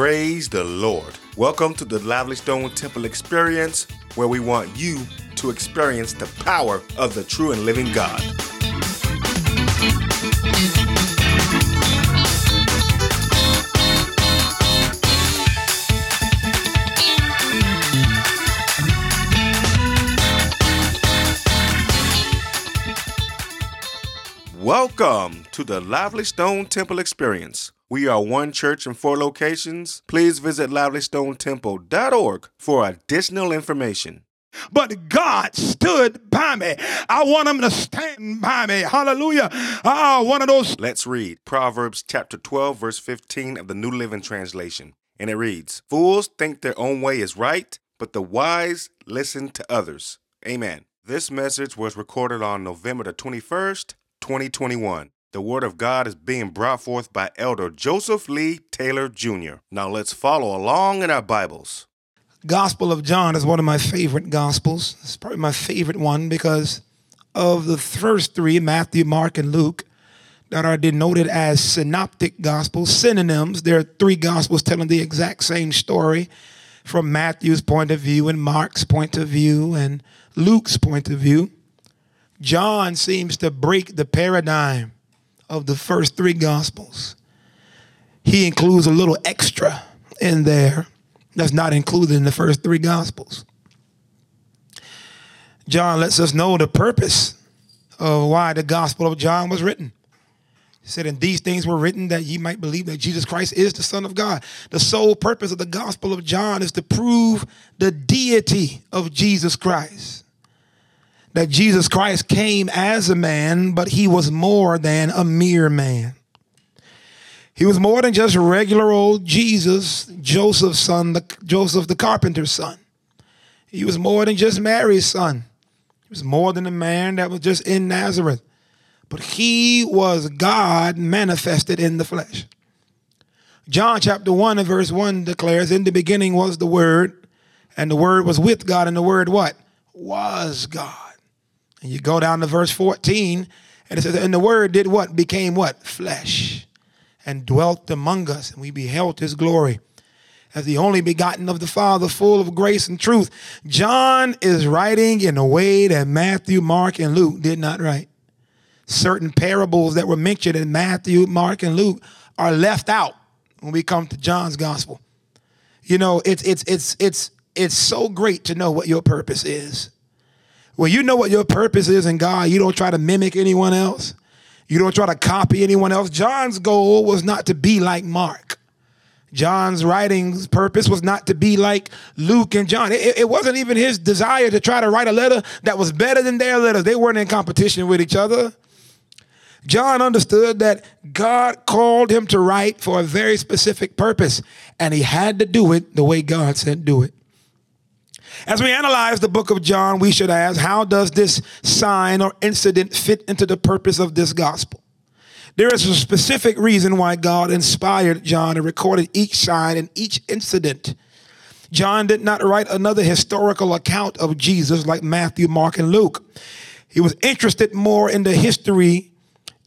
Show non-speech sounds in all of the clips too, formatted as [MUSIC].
Praise the Lord. Welcome to the Lively Stone Temple Experience, where we want you to experience the power of the true and living God. Welcome to the Lively Stone Temple Experience. We are one church in four locations. Please visit livelystonetemple.org for additional information. but God stood by me. I want him to stand by me. Hallelujah. Ah, one of those. Let's read Proverbs chapter 12, verse 15 of the New Living Translation. And it reads Fools think their own way is right, but the wise listen to others. Amen. This message was recorded on November the 21st, 2021. The Word of God is being brought forth by Elder Joseph Lee Taylor Jr. Now let's follow along in our Bibles. Gospel of John is one of my favorite gospels. It's probably my favorite one because of the first three, Matthew, Mark, and Luke, that are denoted as synoptic gospels, synonyms. There are three gospels telling the exact same story from Matthew's point of view and Mark's point of view and Luke's point of view. John seems to break the paradigm of the first three gospels. He includes a little extra in there that's not included in the first three gospels. John lets us know the purpose of why the gospel of John was written. He said, And these things were written that ye might believe that Jesus Christ is the Son of God. The sole purpose of the gospel of John is to prove the deity of Jesus Christ that Jesus Christ came as a man, but he was more than a mere man. He was more than just regular old Jesus, Joseph's son, the, Joseph the carpenter's son. He was more than just Mary's son. He was more than a man that was just in Nazareth. But he was God manifested in the flesh. John chapter 1 and verse 1 declares, In the beginning was the Word, and the Word was with God, and the Word what? Was God. And you go down to verse 14, and it says, And the word did what? Became what? Flesh. And dwelt among us, and we beheld his glory. As the only begotten of the Father, full of grace and truth. John is writing in a way that Matthew, Mark, and Luke did not write. Certain parables that were mentioned in Matthew, Mark, and Luke are left out when we come to John's gospel. You know, it's it's it's it's it's so great to know what your purpose is. When you know what your purpose is in God, you don't try to mimic anyone else. You don't try to copy anyone else. John's goal was not to be like Mark. John's writing's purpose was not to be like Luke and John. It, it, wasn't even his desire to try to write a letter that was better than their letters. They weren't in competition with each other. John understood that God called him to write for a very specific purpose, and he had to do it the way God said do it. As we analyze the book of John, we should ask how does this sign or incident fit into the purpose of this gospel? There is a specific reason why God inspired John and recorded each sign and each incident. John did not write another historical account of Jesus like Matthew, Mark, and Luke. He was interested more in the history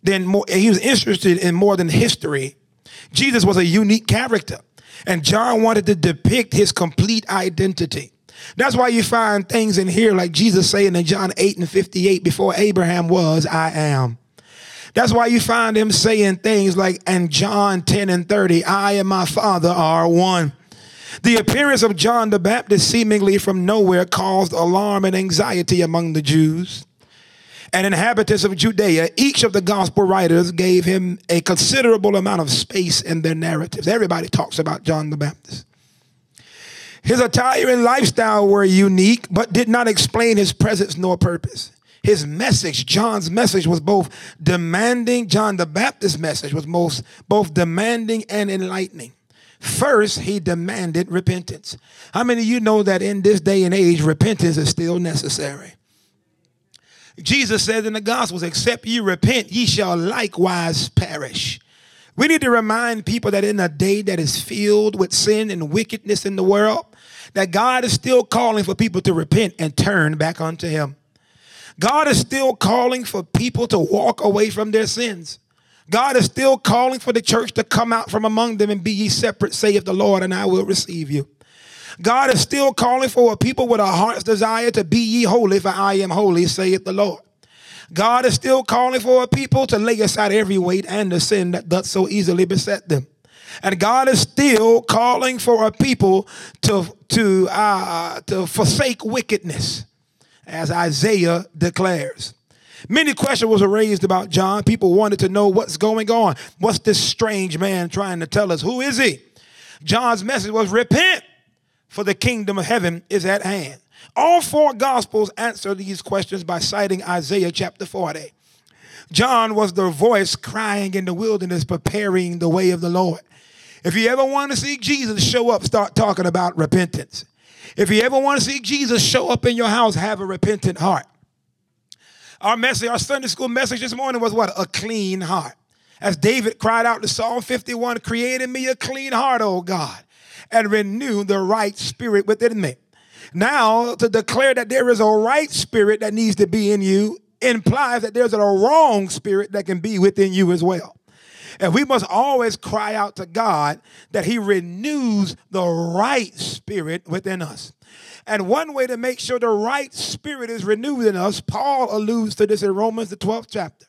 than more, he was interested in more than history. Jesus was a unique character, and John wanted to depict his complete identity. That's why you find things in here like Jesus saying in John 8 and 58, before Abraham was, I am. That's why you find him saying things like, and John 10 and 30, I and my Father are one. The appearance of John the Baptist seemingly from nowhere caused alarm and anxiety among the Jews and inhabitants of Judea. Each of the gospel writers gave him a considerable amount of space in their narratives. Everybody talks about John the Baptist. His attire and lifestyle were unique, but did not explain his presence nor purpose. His message, John's message, was both demanding, John the Baptist's message was most both demanding and enlightening. First, he demanded repentance. How many of you know that in this day and age, repentance is still necessary? Jesus said in the Gospels, except ye repent, ye shall likewise perish. We need to remind people that in a day that is filled with sin and wickedness in the world, that God is still calling for people to repent and turn back unto Him. God is still calling for people to walk away from their sins. God is still calling for the church to come out from among them and be ye separate, saith the Lord, and I will receive you. God is still calling for a people with a heart's desire to be ye holy, for I am holy, saith the Lord. God is still calling for a people to lay aside every weight and the sin that doth so easily beset them. And God is still calling for a people to, to, uh, to forsake wickedness, as Isaiah declares. Many questions was raised about John. People wanted to know what's going on. What's this strange man trying to tell us? Who is he? John's message was repent, for the kingdom of heaven is at hand. All four gospels answer these questions by citing Isaiah chapter 40. John was the voice crying in the wilderness, preparing the way of the Lord. If you ever want to see Jesus show up, start talking about repentance. If you ever want to see Jesus show up in your house, have a repentant heart. Our message, our Sunday school message this morning was what? A clean heart. As David cried out to Psalm 51, create in me a clean heart, O God, and renew the right spirit within me. Now, to declare that there is a right spirit that needs to be in you implies that there's a wrong spirit that can be within you as well. And we must always cry out to God that He renews the right spirit within us. And one way to make sure the right spirit is renewed in us, Paul alludes to this in Romans, the 12th chapter.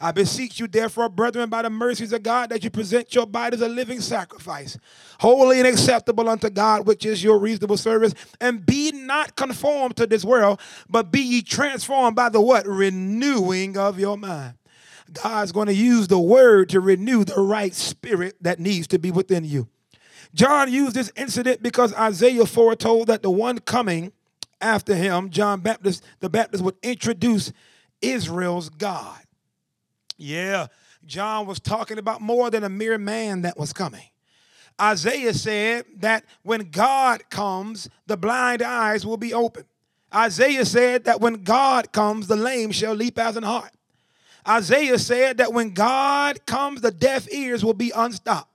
I beseech you, therefore, brethren, by the mercies of God, that you present your body as a living sacrifice, holy and acceptable unto God, which is your reasonable service. And be not conformed to this world, but be ye transformed by the what? Renewing of your mind. God's going to use the word to renew the right spirit that needs to be within you. John used this incident because Isaiah foretold that the one coming after him, John Baptist, the Baptist, would introduce Israel's God. Yeah, John was talking about more than a mere man that was coming. Isaiah said that when God comes, the blind eyes will be open. Isaiah said that when God comes, the lame shall leap as an hart. Isaiah said that when God comes, the deaf ears will be unstopped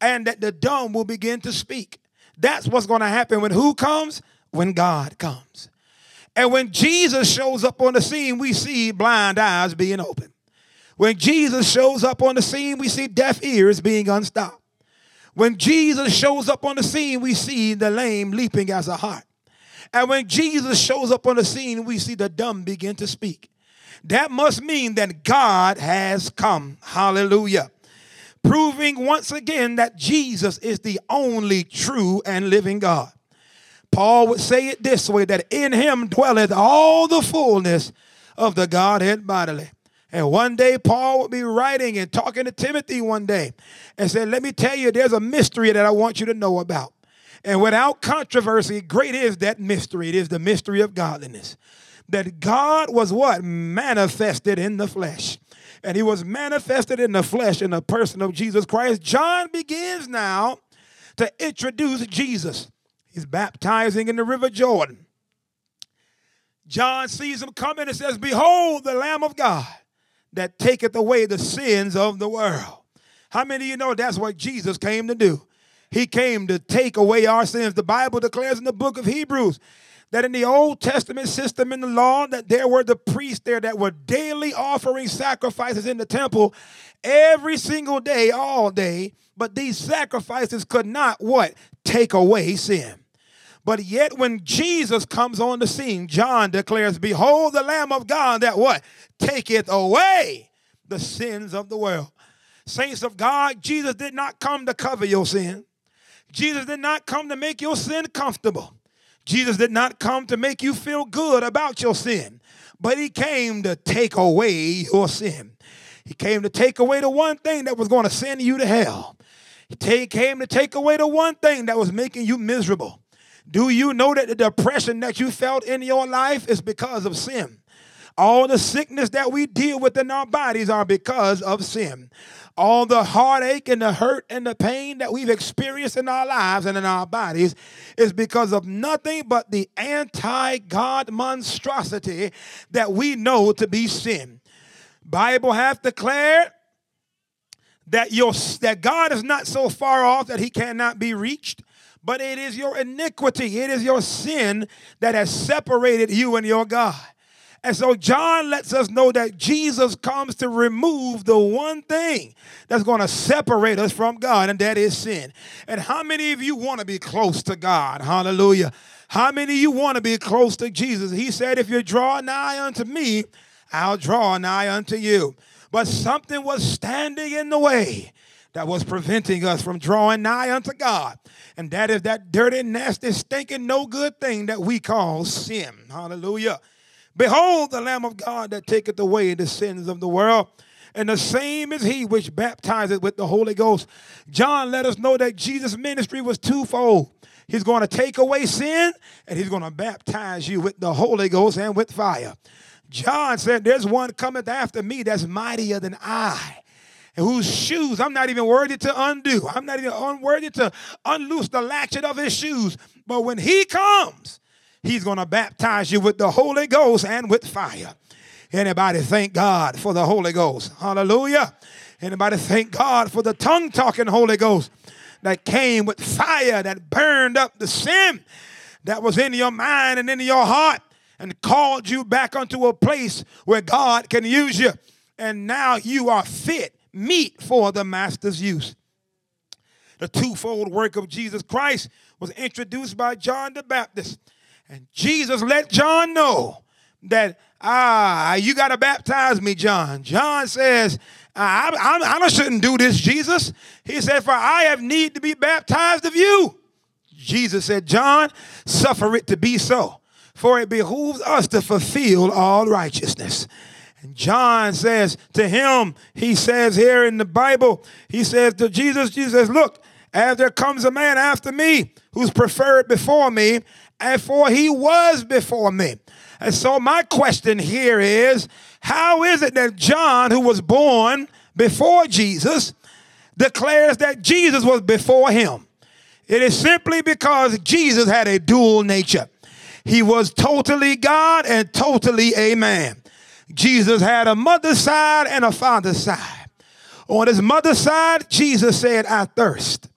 and that the dumb will begin to speak. That's what's going to happen when who comes? When God comes. And when Jesus shows up on the scene, we see blind eyes being opened. When Jesus shows up on the scene, we see deaf ears being unstopped. When Jesus shows up on the scene, we see the lame leaping as a hart. And when Jesus shows up on the scene, we see the dumb begin to speak. That must mean that God has come. Hallelujah proving once again that Jesus is the only true and living God. Paul would say it this way that in him dwelleth all the fullness of the Godhead bodily. And one day, Paul would be writing and talking to Timothy one day and said, Let me tell you, there's a mystery that I want you to know about. And without controversy, great is that mystery. It is the mystery of godliness. That God was what? Manifested in the flesh and he was manifested in the flesh in the person of Jesus Christ. John begins now to introduce Jesus. He's baptizing in the river Jordan. John sees him coming and says, Behold, the Lamb of God that taketh away the sins of the world. How many of you know that's what Jesus came to do? He came to take away our sins. The Bible declares in the book of Hebrews that in the Old Testament system in the law that there were the priests there that were daily offering sacrifices in the temple every single day, all day, but these sacrifices could not what? Take away sin. But yet when Jesus comes on the scene, John declares, Behold the Lamb of God that what? Taketh away the sins of the world. Saints of God, Jesus did not come to cover your sin. Jesus did not come to make your sin comfortable. Jesus did not come to make you feel good about your sin, but he came to take away your sin. He came to take away the one thing that was going to send you to hell. He came to take away the one thing that was making you miserable. Do you know that the depression that you felt in your life is because of sin? All the sickness that we deal with in our bodies are because of sin all the heartache and the hurt and the pain that we've experienced in our lives and in our bodies is because of nothing but the anti God monstrosity that we know to be sin. Bible hath declared that your that God is not so far off that he cannot be reached but it is your iniquity it is your sin that has separated you and your God And so John lets us know that Jesus comes to remove the one thing that's going to separate us from God, and that is sin. And how many of you want to be close to God? Hallelujah. How many of you want to be close to Jesus? He said, If you draw nigh unto me, I'll draw nigh unto you. But something was standing in the way that was preventing us from drawing nigh unto God. And that is that dirty, nasty, stinking, no good thing that we call sin. Hallelujah. Behold the Lamb of God that taketh away the sins of the world. And the same is he which baptizeth with the Holy Ghost. John let us know that Jesus' ministry was twofold. He's going to take away sin and he's going to baptize you with the Holy Ghost and with fire. John said, There's one cometh after me that's mightier than I and whose shoes I'm not even worthy to undo. I'm not even unworthy to unloose the latchet of his shoes. But when he comes, he's going to baptize you with the Holy Ghost and with fire. Anybody thank God for the Holy Ghost? Hallelujah. Anybody thank God for the tongue talking Holy Ghost that came with fire that burned up the sin that was in your mind and in your heart and called you back unto a place where God can use you. And now you are fit meat for the master's use. The twofold work of Jesus Christ was introduced by John the Baptist. And Jesus let John know that, ah, you got to baptize me, John. John says, I, I, I shouldn't do this, Jesus. He said, For I have need to be baptized of you. Jesus said, John, suffer it to be so, for it behooves us to fulfill all righteousness. And John says to him, he says here in the Bible, he says to Jesus, Jesus says, Look, as there comes a man after me who's preferred before me, for he was before me. And so my question here is, how is it that John, who was born before Jesus, declares that Jesus was before him? It is simply because Jesus had a dual nature. He was totally God and totally a man. Jesus had a mother's side and a father's side. On his mother's side, Jesus said, I thirst.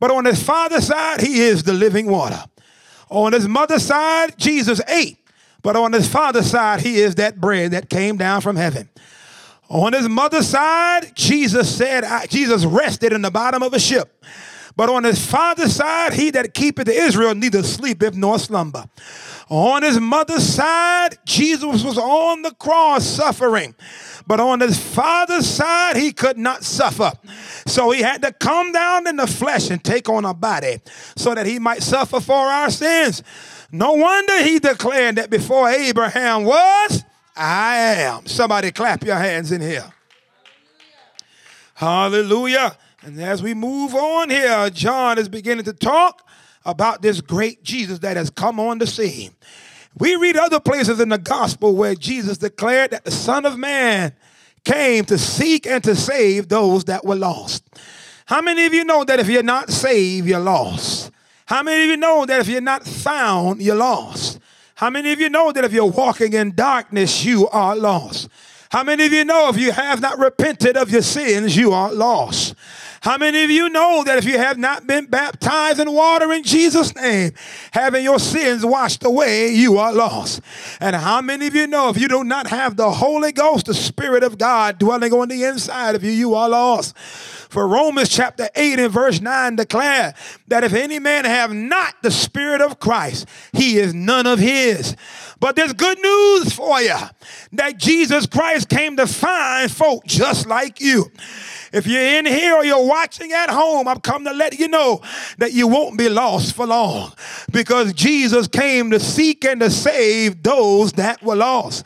But on his father's side, he is the living water. On his mother's side, Jesus ate. But on his father's side, he is that bread that came down from heaven. On his mother's side, Jesus said, I, Jesus rested in the bottom of a ship. But on his father's side, he that keepeth Israel neither sleepeth nor slumber. On his mother's side, Jesus was on the cross suffering. But on his father's side, he could not suffer. So he had to come down in the flesh and take on a body so that he might suffer for our sins. No wonder he declared that before Abraham was, I am. Somebody clap your hands in here. Hallelujah. And as we move on here, John is beginning to talk about this great Jesus that has come on the scene. We read other places in the gospel where Jesus declared that the Son of Man came to seek and to save those that were lost. How many of you know that if you're not saved, you're lost? How many of you know that if you're not found, you're lost? How many of you know that if you're walking in darkness, you are lost? How many of you know if you have not repented of your sins, you are lost? How many of you know that if you have not been baptized in water in Jesus' name, having your sins washed away, you are lost? And how many of you know if you do not have the Holy Ghost, the Spirit of God dwelling on the inside of you, you are lost? For Romans chapter 8 and verse 9 declare that if any man have not the Spirit of Christ, he is none of his. But there's good news for you that Jesus Christ came to find folk just like you. If you're in here or you're watching at home, I've come to let you know that you won't be lost for long because Jesus came to seek and to save those that were lost.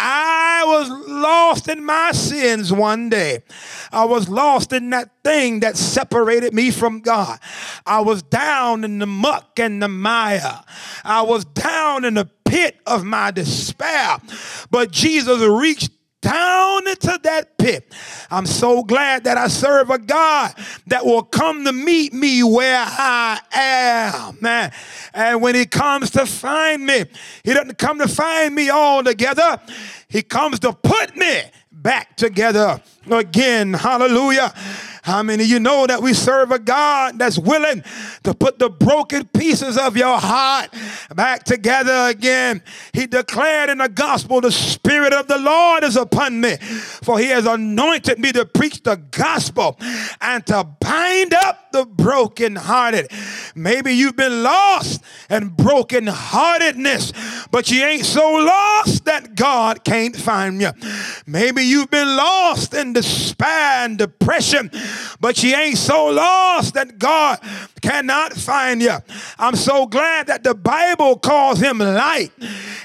I was lost in my sins one day. I was lost in that thing that separated me from God. I was down in the muck and the mire. I was down in the pit of my despair. But Jesus reached down into that pit. I'm so glad that I serve a God that will come to meet me where I am. Man. And when he comes to find me, he doesn't come to find me all together. He comes to put me back together again. Hallelujah. How many of you know that we serve a God that's willing to put the broken pieces of your heart back together again? He declared in the gospel, The Spirit of the Lord is upon me, for he has anointed me to preach the gospel and to bind up the brokenhearted. Maybe you've been lost and brokenheartedness, but you ain't so lost that God can't find you. Maybe you've been lost in despair and depression, but you ain't so lost that God cannot find you. I'm so glad that the Bible calls him light,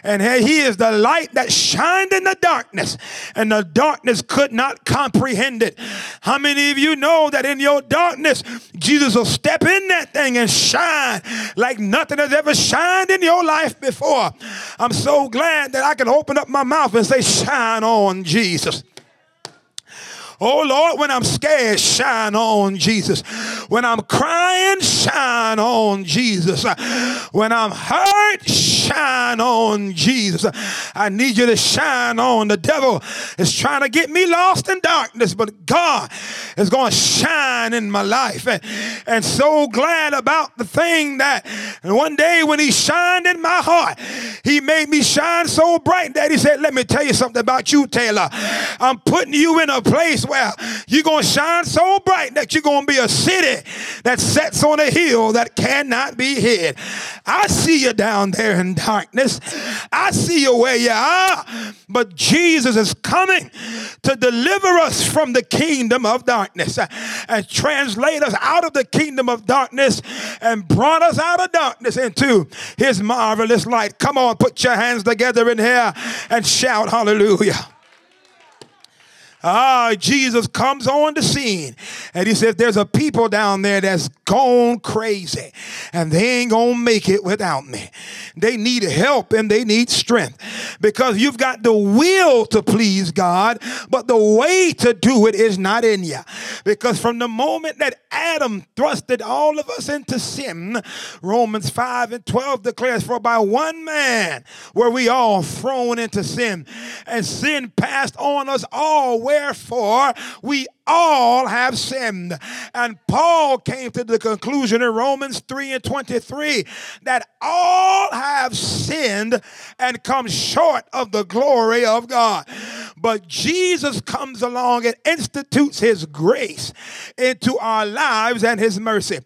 and he is the light that shined in the darkness, and the darkness could not comprehend it. How many of you know that in your darkness, Jesus will step in that thing and shine like nothing has ever shined in your life before? I'm so glad that I can open up my mouth and say, Shine on, Jesus. Oh Lord, when I'm scared, shine on Jesus. When I'm crying, shine on Jesus. When I'm hurt, shine on Jesus. I need you to shine on. The devil is trying to get me lost in darkness, but God is going to shine in my life. And, and so glad about the thing that one day when he shined in my heart, he made me shine so bright that he said, Let me tell you something about you, Taylor. I'm putting you in a place where you're going to shine so bright that you're going to be a city that sets on a hill that cannot be hid. I see you down there in darkness. I see you where you are. But Jesus is coming to deliver us from the kingdom of darkness and translate us out of the kingdom of darkness and brought us out of darkness into his marvelous light. Come on, put your hands together in here and shout hallelujah. Ah, Jesus comes on the scene and he says, There's a people down there that's gone crazy and they ain't gonna make it without me. They need help and they need strength because you've got the will to please God, but the way to do it is not in you. Because from the moment that Adam thrusted all of us into sin, Romans 5 and 12 declares, For by one man were we all thrown into sin, and sin passed on us all Wherefore, we all have sinned. And Paul came to the conclusion in Romans 3 and 23 that all have sinned and come short of the glory of God. But Jesus comes along and institutes his grace into our lives and his mercy.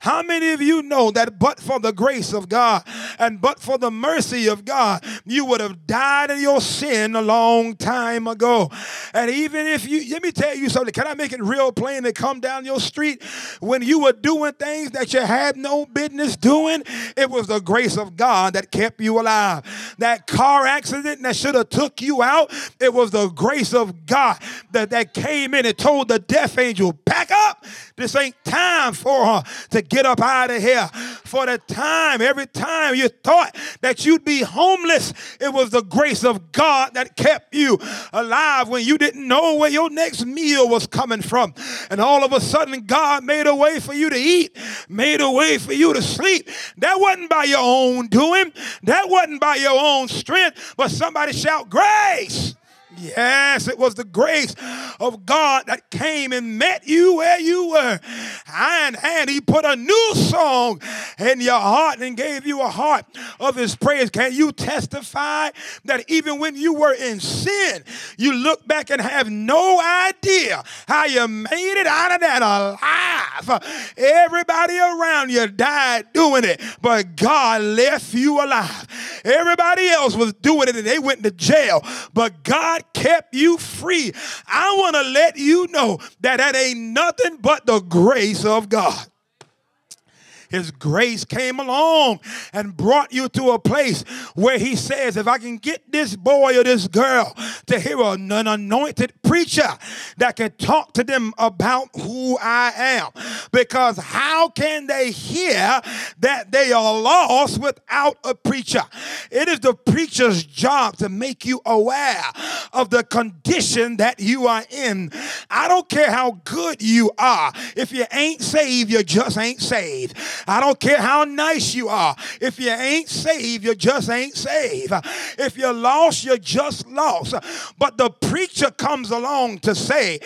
How many of you know that but for the grace of God and but for the mercy of God, you would have died in your sin a long time ago? And even if you, let me tell you something, can I make it real plain to come down your street? When you were doing things that you had no business doing, it was the grace of God that kept you alive. That car accident that should have took you out, it was the grace of God that, that came in and told the death angel, back up. This ain't time for her to get up out of here. For the time, every time you thought that you'd be homeless, it was the grace of God that kept you alive when you didn't know where your next meal was coming from. And all of a sudden, God made a way for you to eat, made a way for you to sleep. That wasn't by your own doing, that wasn't by your own strength, but somebody shout, Grace! Yes, it was the grace of God that came and met you where you were. And, and he put a new song in your heart and gave you a heart of his praise. Can you testify that even when you were in sin, you look back and have no idea how you made it out of that alive? Everybody around you died doing it, but God left you alive. Everybody else was doing it and they went to jail, but God kept you free. I want to let you know that that ain't nothing but the grace of God. His grace came along and brought you to a place where He says, If I can get this boy or this girl to hear an anointed preacher that can talk to them about who I am. Because how can they hear that they are lost without a preacher? It is the preacher's job to make you aware of the condition that you are in. I don't care how good you are. If you ain't saved, you just ain't saved. I don't care how nice you are. If you ain't saved, you just ain't saved. If you're lost, you're just lost. But the preacher comes along to say,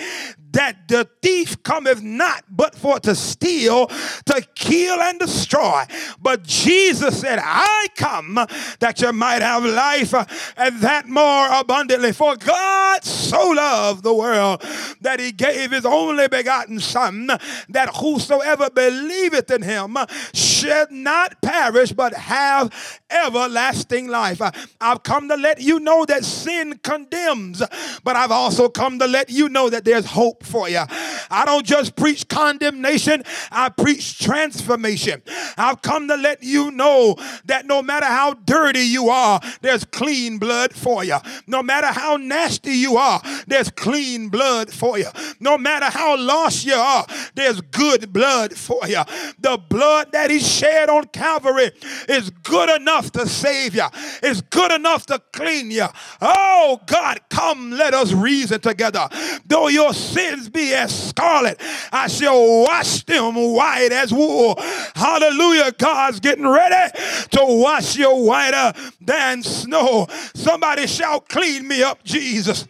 that the thief cometh not but for to steal, to kill, and destroy. But Jesus said, I come that you might have life and that more abundantly. For God so loved the world that he gave his only begotten Son, that whosoever believeth in him should not perish but have everlasting life. I've come to let you know that sin condemns, but I've also come to let you know that there's hope for you. I don't just preach condemnation, I preach transformation. I've come to let you know that no matter how dirty you are, there's clean blood for you. No matter how nasty you are, there's clean blood for you. No matter how lost you are, there's good blood for you. The blood that He shed on Calvary is good enough to save you, it's good enough to clean you. Oh, God, come, let us reason together. Though your sins be as scarlet, I shall wash them white as wool. Hallelujah. God's getting ready to wash you whiter than snow. Somebody shout, Clean me up, Jesus.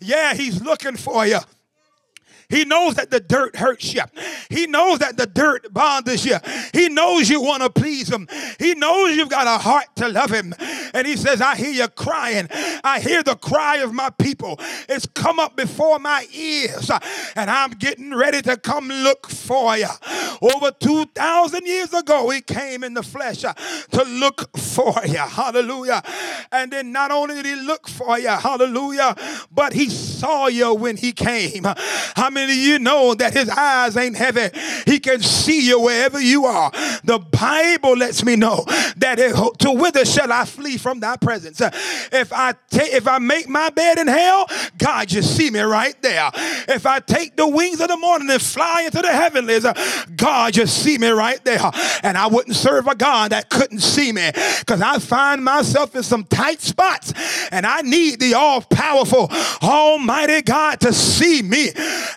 Yeah, he's looking for you. He knows that the dirt hurts you. He knows that the dirt bothers you. He knows you want to please him. He knows you've got a heart to love him. And he says, I hear you crying. I hear the cry of my people. It's come up before my ears. And I'm getting ready to come look for you. Over 2,000 years ago, he came in the flesh uh, to look for you. Hallelujah. And then not only did he look for you, hallelujah, but he saw you when he came. How many of you know that his eyes ain't heavy? He can see you wherever you are. The Bible lets me know that if, to whither shall I flee from thy presence? If I take, if I make my bed in hell, God, you see me right there. If I take the wings of the morning and fly into the heavenlies, God, you see me right there. And I wouldn't serve a God that couldn't see me because I find myself in some tight spots and I need the all powerful, almighty God to see me.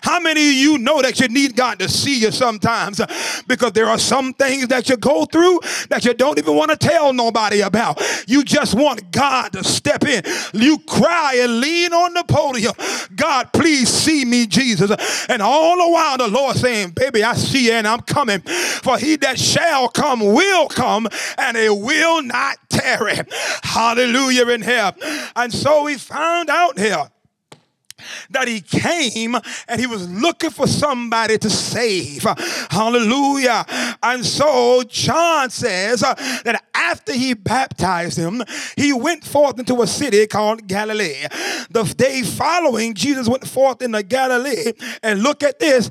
How many of you know that you need God to see you sometimes? Because there are some things that you go through that you don't even want to tell nobody about. You just want God to step in. You cry and lean on the podium. God, please see me, Jesus. And all the while the Lord saying, Baby, I see you and I'm coming. For he that shall come will come and it will not tarry. Hallelujah in here. And so we found out here that he came and he was looking for somebody to save. Hallelujah. And so John says that after he baptized him, he went forth into a city called Galilee. The day following, Jesus went forth into Galilee and look at this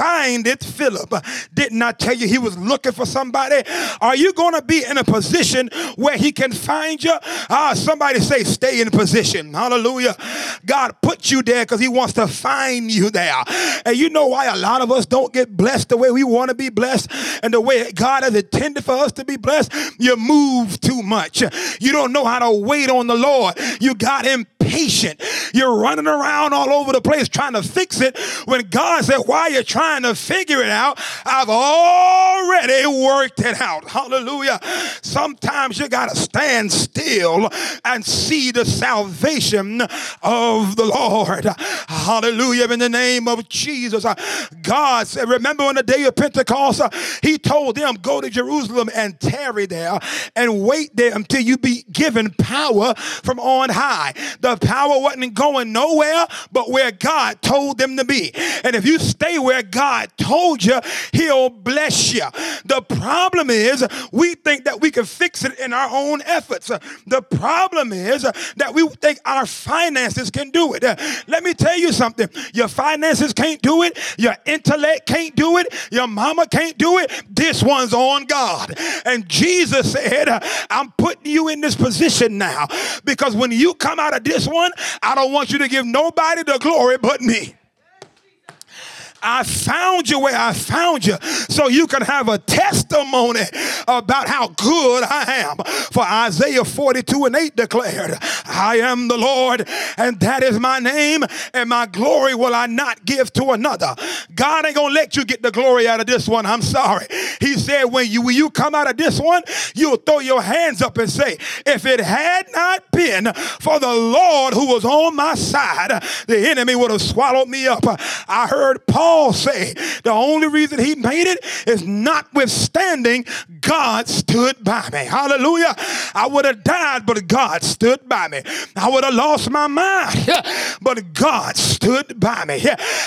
find it, Philip. Didn't I tell you he was looking for somebody? Are you going to be in a position where he can find you? Ah, somebody say, stay in position. Hallelujah. God put you there because he wants to find you there. And you know why a lot of us don't get blessed the way we want to be blessed and the way God has intended for us to be blessed? You move too much. You don't know how to wait on the Lord. You got impatient. You're running around all over the place trying to fix it when God said, Why are you trying to figure it out? I've already worked it out. Hallelujah. Sometimes you got to stand still and see the salvation of the Lord. Hallelujah. In the name of Jesus. God said, Remember on the day of Pentecost, He told them, Go to Jerusalem and tarry there and wait there until you be given power from on high. The power wasn't going nowhere but where God told them to be. And if you stay where God told you, He'll bless you. The problem is we think that we can fix it in our own efforts. The problem is that we think our finances can do it. Let me tell you something. Your finances can't do it. Your intellect can't do it. Your mama can't do it. This one's on God. And Jesus said, I'm putting you in this position now because when you come out of this one, I don't want you to give nobody the glory but me. I found you where I found you so you can have a testimony about how good I am. For Isaiah 42 and 8 declared, I am the Lord, and that is my name, and my glory will I not give to another. God ain't gonna let you get the glory out of this one. I'm sorry. He said, when you when you come out of this one, you'll throw your hands up and say, if it had not been for the Lord who was on my side, the enemy would have swallowed me up. I heard Paul say the only reason he made it is notwithstanding God stood by me. Hallelujah. I would have died, but God stood by me. I would have lost my mind, [LAUGHS] but God stood by me.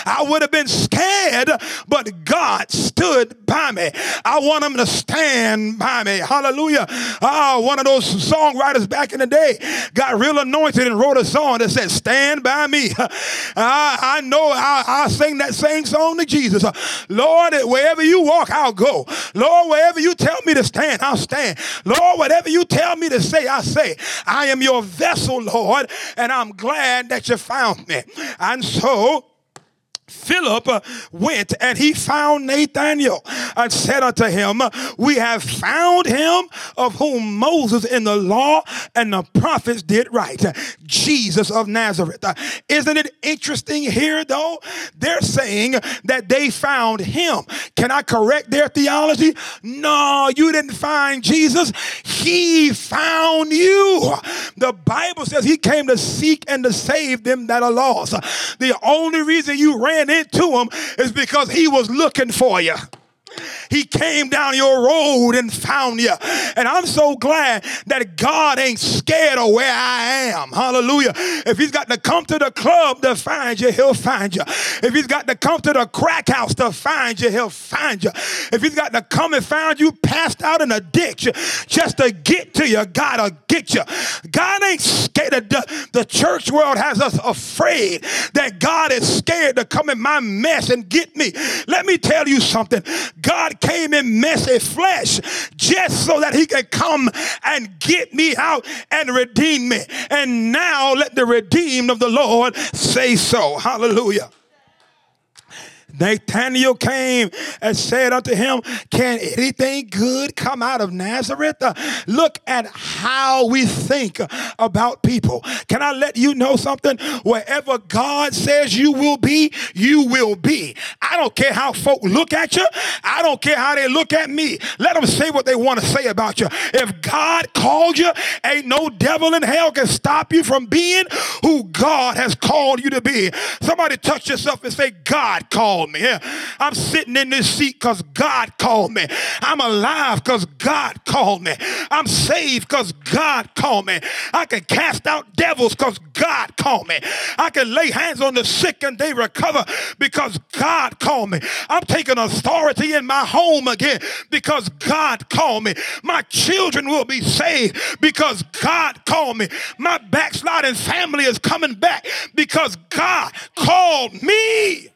I would have been scared, but God stood by me. I want him to stand by me. Hallelujah. Ah, one of those songwriters back in the day got real anointed and wrote a song that said, Stand by me. I, [LAUGHS] I know I, I sing that same song to Jesus. Lord, wherever you walk, I'll go. Lord, wherever you tell me to stand, I'll stand. Lord, whatever you tell me to say, I say. I am your vessel, Lord, and I'm glad that you found me. And so, Philip went and he found Nathanael and said unto him, We have found him of whom Moses in the law and the prophets did write, Jesus of Nazareth. Isn't it interesting here, though? They're saying that they found him. Can I correct their theology? No, you didn't find Jesus. He found you. The Bible says he came to seek and to save them that are lost. The only reason you ran into him is because he was looking for you. He came down your road and found you. And I'm so glad that God ain't scared of where I am. Hallelujah. If he's got to come to the club to find you, he'll find you. If he's got to come to the crack house to find you, he'll find you. If he's got to come and find you passed out in a ditch just to get to you, God'll get you. God ain't scared. The, the church world has us afraid that God is scared to come in my mess and get me. Let me tell you something. God came in messy flesh just so that he could come and get me out and redeem me. And now let the redeemed of the Lord say so. Hallelujah. Nathanael came and said unto him, Can anything good come out of Nazareth? Uh, look at how we think about people. Can I let you know something? Wherever God says you will be, you will be. I don't care how folk look at you. I don't care how they look at me. Let them say what they want to say about you. If God called you, ain't no devil in hell can stop you from being who God has called you to be. Somebody touch yourself and say, God called called me. I'm sitting in this seat because God called me. I'm alive because God called me. I'm saved because God called me. I can cast out devils because God called me. I can lay hands on the sick and they recover because God called me. I'm taking authority in my home again because God called me. My children will be saved because God called me. My backsliding family is coming back because God called me.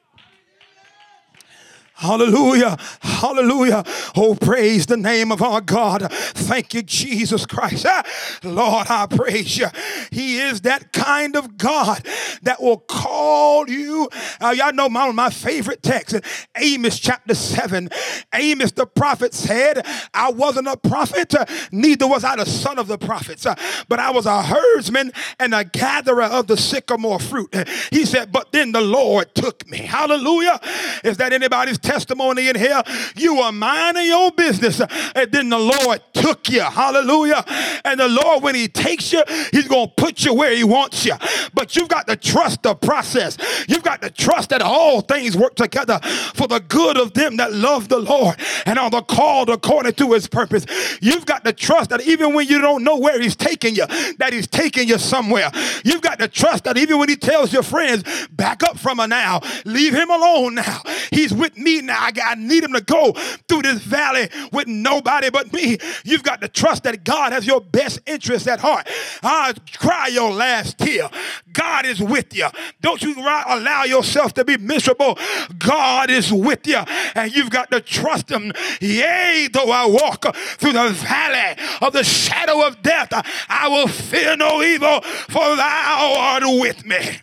Hallelujah. Hallelujah. Oh, praise the name of our God. Thank you, Jesus Christ. Ah, Lord, I praise you. He is that kind of God that will call you. Uh, y'all know my, my favorite text, Amos chapter 7. Amos the prophet said, I wasn't a prophet, neither was I the son of the prophets, but I was a herdsman and a gatherer of the sycamore fruit. He said, but then the Lord took me. Hallelujah. Is that anybody's testimony in here. You are minding your business, and then the Lord took you. Hallelujah. And the Lord, when He takes you, He's going to put you where He wants you. But you've got to trust the process. You've got to trust that all things work together for the good of them that love the Lord and are the called according to His purpose. You've got to trust that even when you don't know where He's taking you, that He's taking you somewhere. You've got to trust that even when He tells your friends, back up from her now, leave Him alone now. He's with me now. I, I need him to go through this valley with nobody but me. You've got to trust that God has your best interest at heart. I cry your last tear. God is with you. Don't you allow yourself to be miserable. God is with you, and you've got to trust him. Yea, though I walk through the valley of the shadow of death, I will fear no evil, for thou art with me.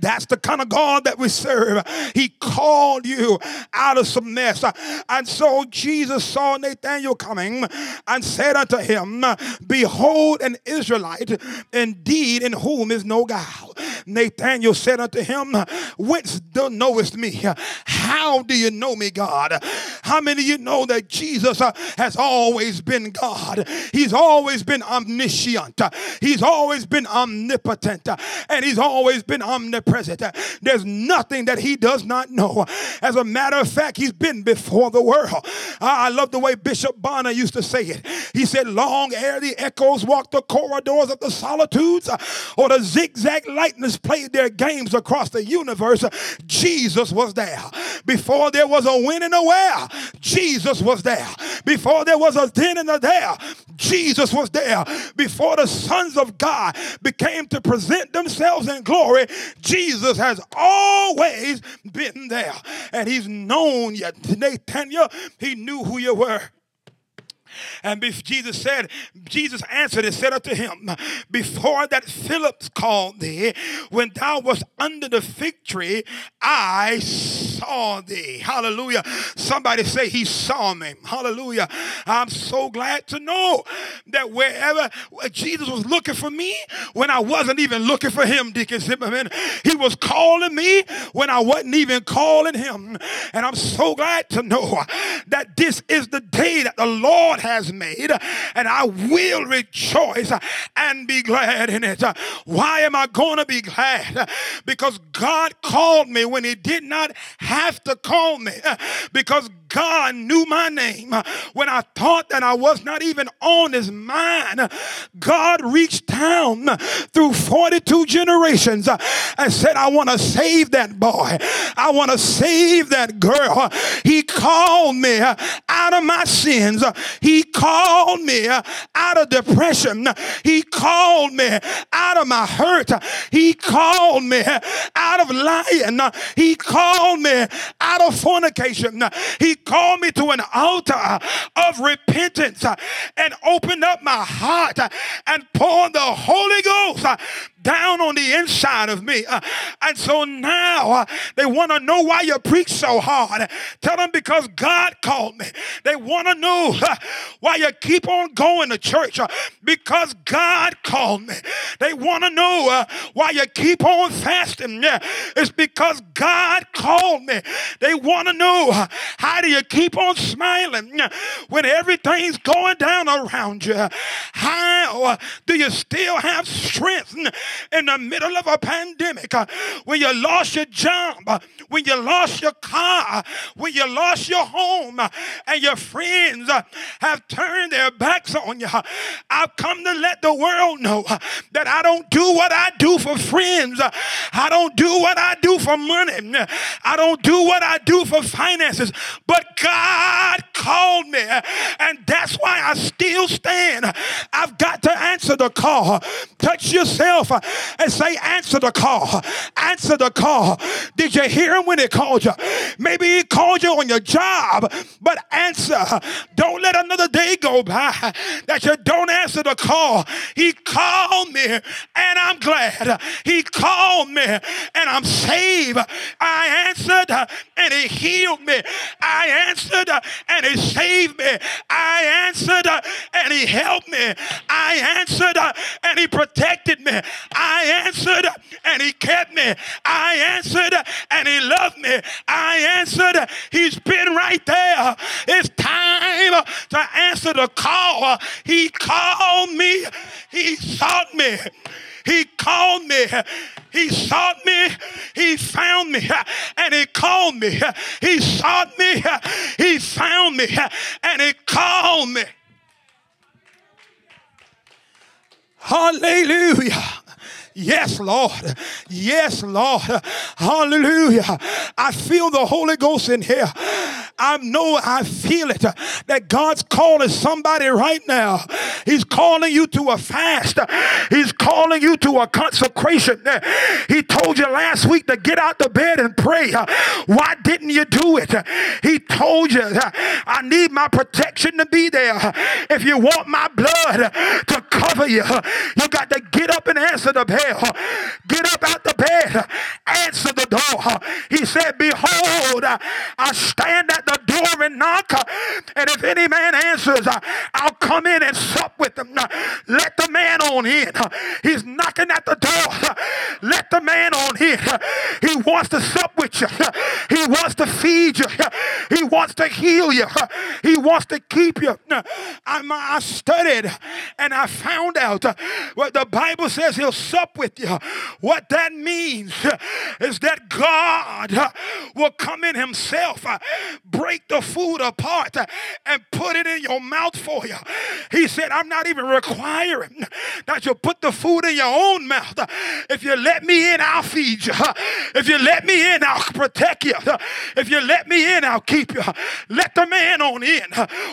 That's the kind of God that we serve. He called you out of some mess. And so Jesus saw Nathanael coming and said unto him, Behold, an Israelite indeed in whom is no guile. Nathanael said unto him, Whence thou knowest me? How do you know me, God? How many of you know that Jesus uh, has always been God? He's always been omniscient. He's always been omnipotent. And he's always been omnipresent. There's nothing that he does not know. As a matter of fact, he's been before the world. I love the way Bishop Bonner used to say it. He said, Long ere the echoes walked the corridors of the solitudes, or the zigzag lightnings played their games across the universe, Jesus was there. Before there was a when and a where, Jesus was there. Before there was a then and a there, Jesus was there. Before the sons of God became to present themselves in glory, Jesus has always been there. And he's known you. Nathaniel, he knew who you were. And Jesus said, Jesus answered and said unto him, Before that Philip called thee, when thou wast under the fig tree, I saw thee. Hallelujah. Somebody say, He saw me. Hallelujah. I'm so glad to know that wherever Jesus was looking for me, when I wasn't even looking for him, Deacon Zimmerman, he was calling me when I wasn't even calling him. And I'm so glad to know that this is the day that the Lord has made, and I will rejoice and be glad in it. Why am I going to be glad? Because God called me when He did not have to call me, [LAUGHS] because God knew my name when I thought that I was not even on his mind. God reached down through 42 generations and said, I want to save that boy. I want to save that girl. He called me out of my sins. He called me out of depression. He called me out of my hurt. He called me out of lying. He called me out of fornication. He called me to an altar uh, of repentance uh, and opened up my heart uh, and poured the Holy Ghost down on the inside of me. Uh, and so now uh, they want to know why you preach so hard. Tell them because God called me. They want to know uh, why you keep on going to church uh, because God called me. They want to know uh, why you keep on fasting. Yeah, it's because God called me. They want to know uh, how do you keep on smiling when everything's going down around you? How do you still have strength in the middle of a pandemic, uh, when you lost your job, uh, when you lost your car, when you lost your home, uh, and your friends have turned their backs on you, I've come to let the world know that I don't do what I do for friends. I don't do what I do for money. I don't do what I do for finances. But God called me, and that's why I still stand. I've got to answer the call. Touch yourself and say, Answer the call. Answer the call. Did you hear him when he called you? Maybe he called you on your job, but answer. Don't let another day go by that you don't answer the call. He called me and I'm glad. He called me and I'm saved. I answered and he healed me. I answered and he saved me. I answered and he helped me. I answered and he protected me. I answered and he kept me. I answered and he loved me. I answered. He's been right there. It's time to answer the call. He called me. He sought me. He called me. He sought me. He found me. And he called me. He sought me. He found me. And he called me. Hallelujah. Yes, Lord. Yes, Lord. Hallelujah. I feel the Holy Ghost in here. I know I feel it that God's calling somebody right now. He's calling you to a fast. He's calling you to a consecration. He told you last week to get out the bed and pray. Why didn't you do it? He told you I need my protection to be there. If you want my blood to cover you, you got to get up and answer the bed. Get up out the bed. Answer the door. He said, Behold, I stand at the door and knock. And if any man answers, I'll come in and sup with them. Let the man on in. He's knocking at the door. Let the man on in. He wants to sup with you. He wants to feed you. Wants to heal you. He wants to keep you. I, studied and I found out what the Bible says he'll sup with you. What that means is that God will come in himself, break the food apart, and put it in your mouth for you. He said, I'm not even requiring that you put the food in your own mouth. If you let me in, I'll feed you. If you let me in, I'll protect you. If you let me in, I'll keep you. Let the man on in.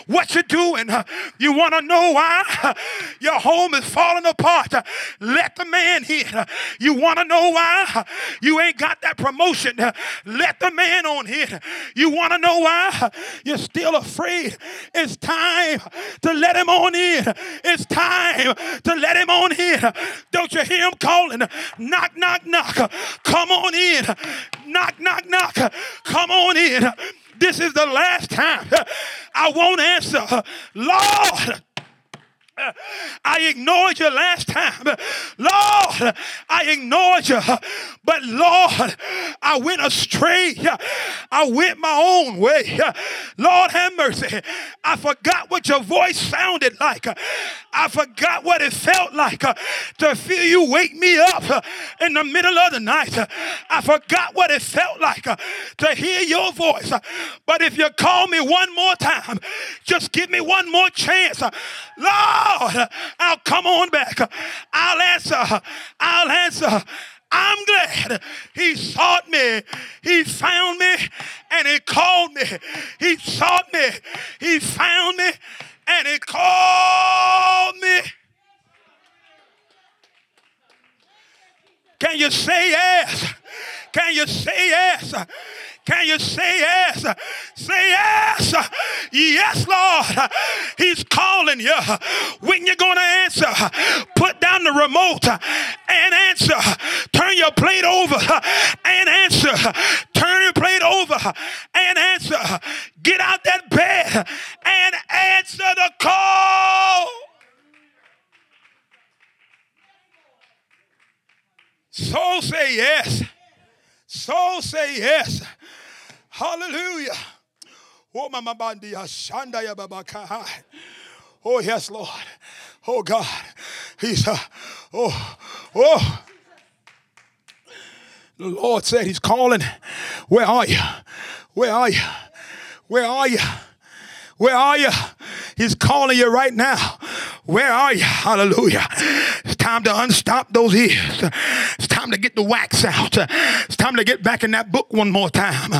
What you doing? You want to know why your home is falling apart? Let the man in. You want to know why you ain't got that promotion? Let the man on in. You want to know why you're still afraid? It's time to let him on in. It's time to let him on in. Don't you hear him calling? Knock, knock, knock. Come on in. Knock, knock, knock. Come on in. This is the last time I won't answer. Lord, I ignored you last time. Lord, I ignored you. But Lord, I went astray. I went my own way. Lord, have mercy. I forgot what your voice sounded like. I forgot what it felt like to feel you wake me up in the middle of the night. I forgot what it felt like to hear your voice. But if you call me one more time, just give me one more chance. Lord, I'll come on back. I'll answer. I'll answer. I'm glad he sought me. He found me and he called me. He sought me. He found me and he called me. Can you say yes? Can you say yes? Can you say yes? Say yes. Yes, Lord. He's calling you. When you're going to answer, put down the remote and answer. Turn your plate over and answer. Turn your plate over and answer. Get out that bed and answer the call. Soul say yes. Soul say yes. Hallelujah. Oh. Oh, yes, Lord. Oh, God. He's, uh, oh, oh. The Lord said He's calling. Where are you? Where are you? Where are you? Where are you? He's calling you right now. Where are you? Hallelujah. It's time to unstop those ears. Time to get the wax out. It's time to get back in that book one more time.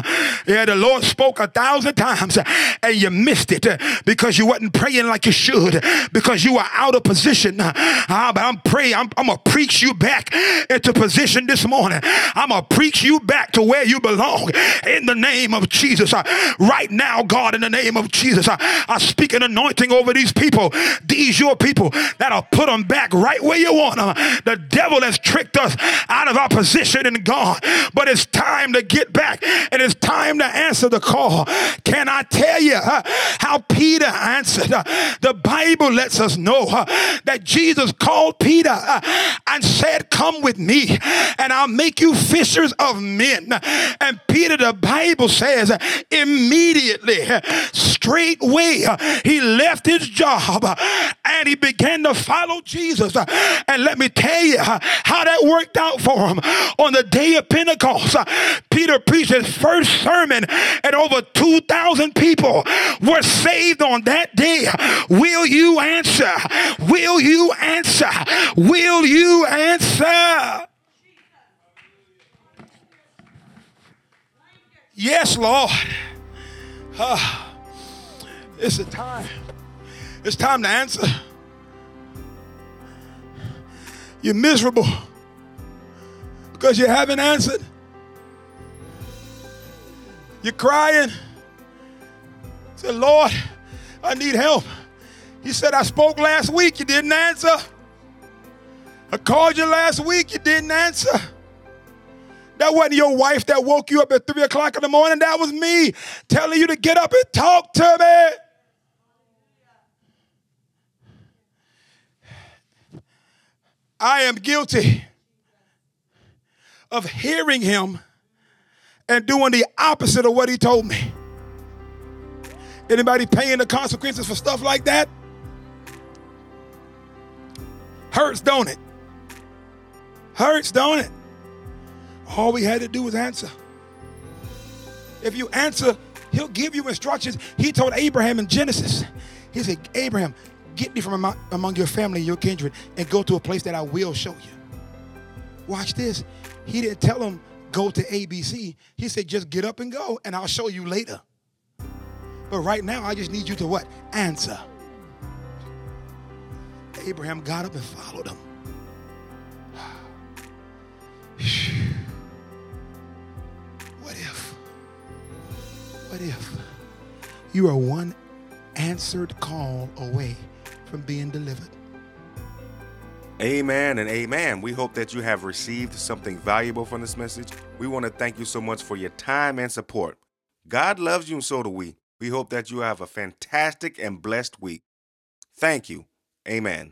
Yeah, the Lord spoke a thousand times and you missed it because you wasn't praying like you should because you were out of position. Ah, but I'm praying. I'm, I'm going to preach you back into position this morning. I'm going to preach you back to where you belong in the name of Jesus. Right now, God, in the name of Jesus. I, I speak an anointing over these people, these your people, that'll put them back right where you want them. The devil has tricked us out of our position in God, but it's time to get back and it's time to answer the call. Can I tell you uh, how Peter answered? Uh, the Bible lets us know uh, that Jesus called Peter uh, and said, Come with me, and I'll make you fishers of men. And Peter, the Bible says, immediately, straightway, he left his job and he began to follow Jesus. And let me tell you how that worked out On the day of Pentecost, Peter preached his first sermon, and over 2,000 people were saved on that day. Will you answer? Will you answer? Will you answer? Yes, Lord. Uh, it's a time. It's time to answer. You're miserable because you haven't answered. You're crying. Say, Lord, I need help. He said, I spoke last week. You didn't answer. I called you last week, you didn't answer. That wasn't your wife that woke you up at 3 o'clock in the morning. That was me telling you to get up and talk to me. I am guilty of hearing him and doing the opposite of what he told me. Anybody paying the consequences for stuff like that? Hurts, don't it? Hurts, don't it? All we had to do was answer. If you answer, he'll give you instructions. He told Abraham in Genesis, he said, Abraham, get me from among your family your kindred and go to a place that I will show you. Watch this. He didn't tell him, go to ABC. He said, just get up and go, and I'll show you later. But right now, I just need you to what? Answer. Abraham got up and followed him. [SIGHS] What if? What if you are one answered call away from being delivered? Amen and amen. We hope that you have received something valuable from this message. We want to thank you so much for your time and support. God loves you, and so do we. We hope that you have a fantastic and blessed week. Thank you. Amen.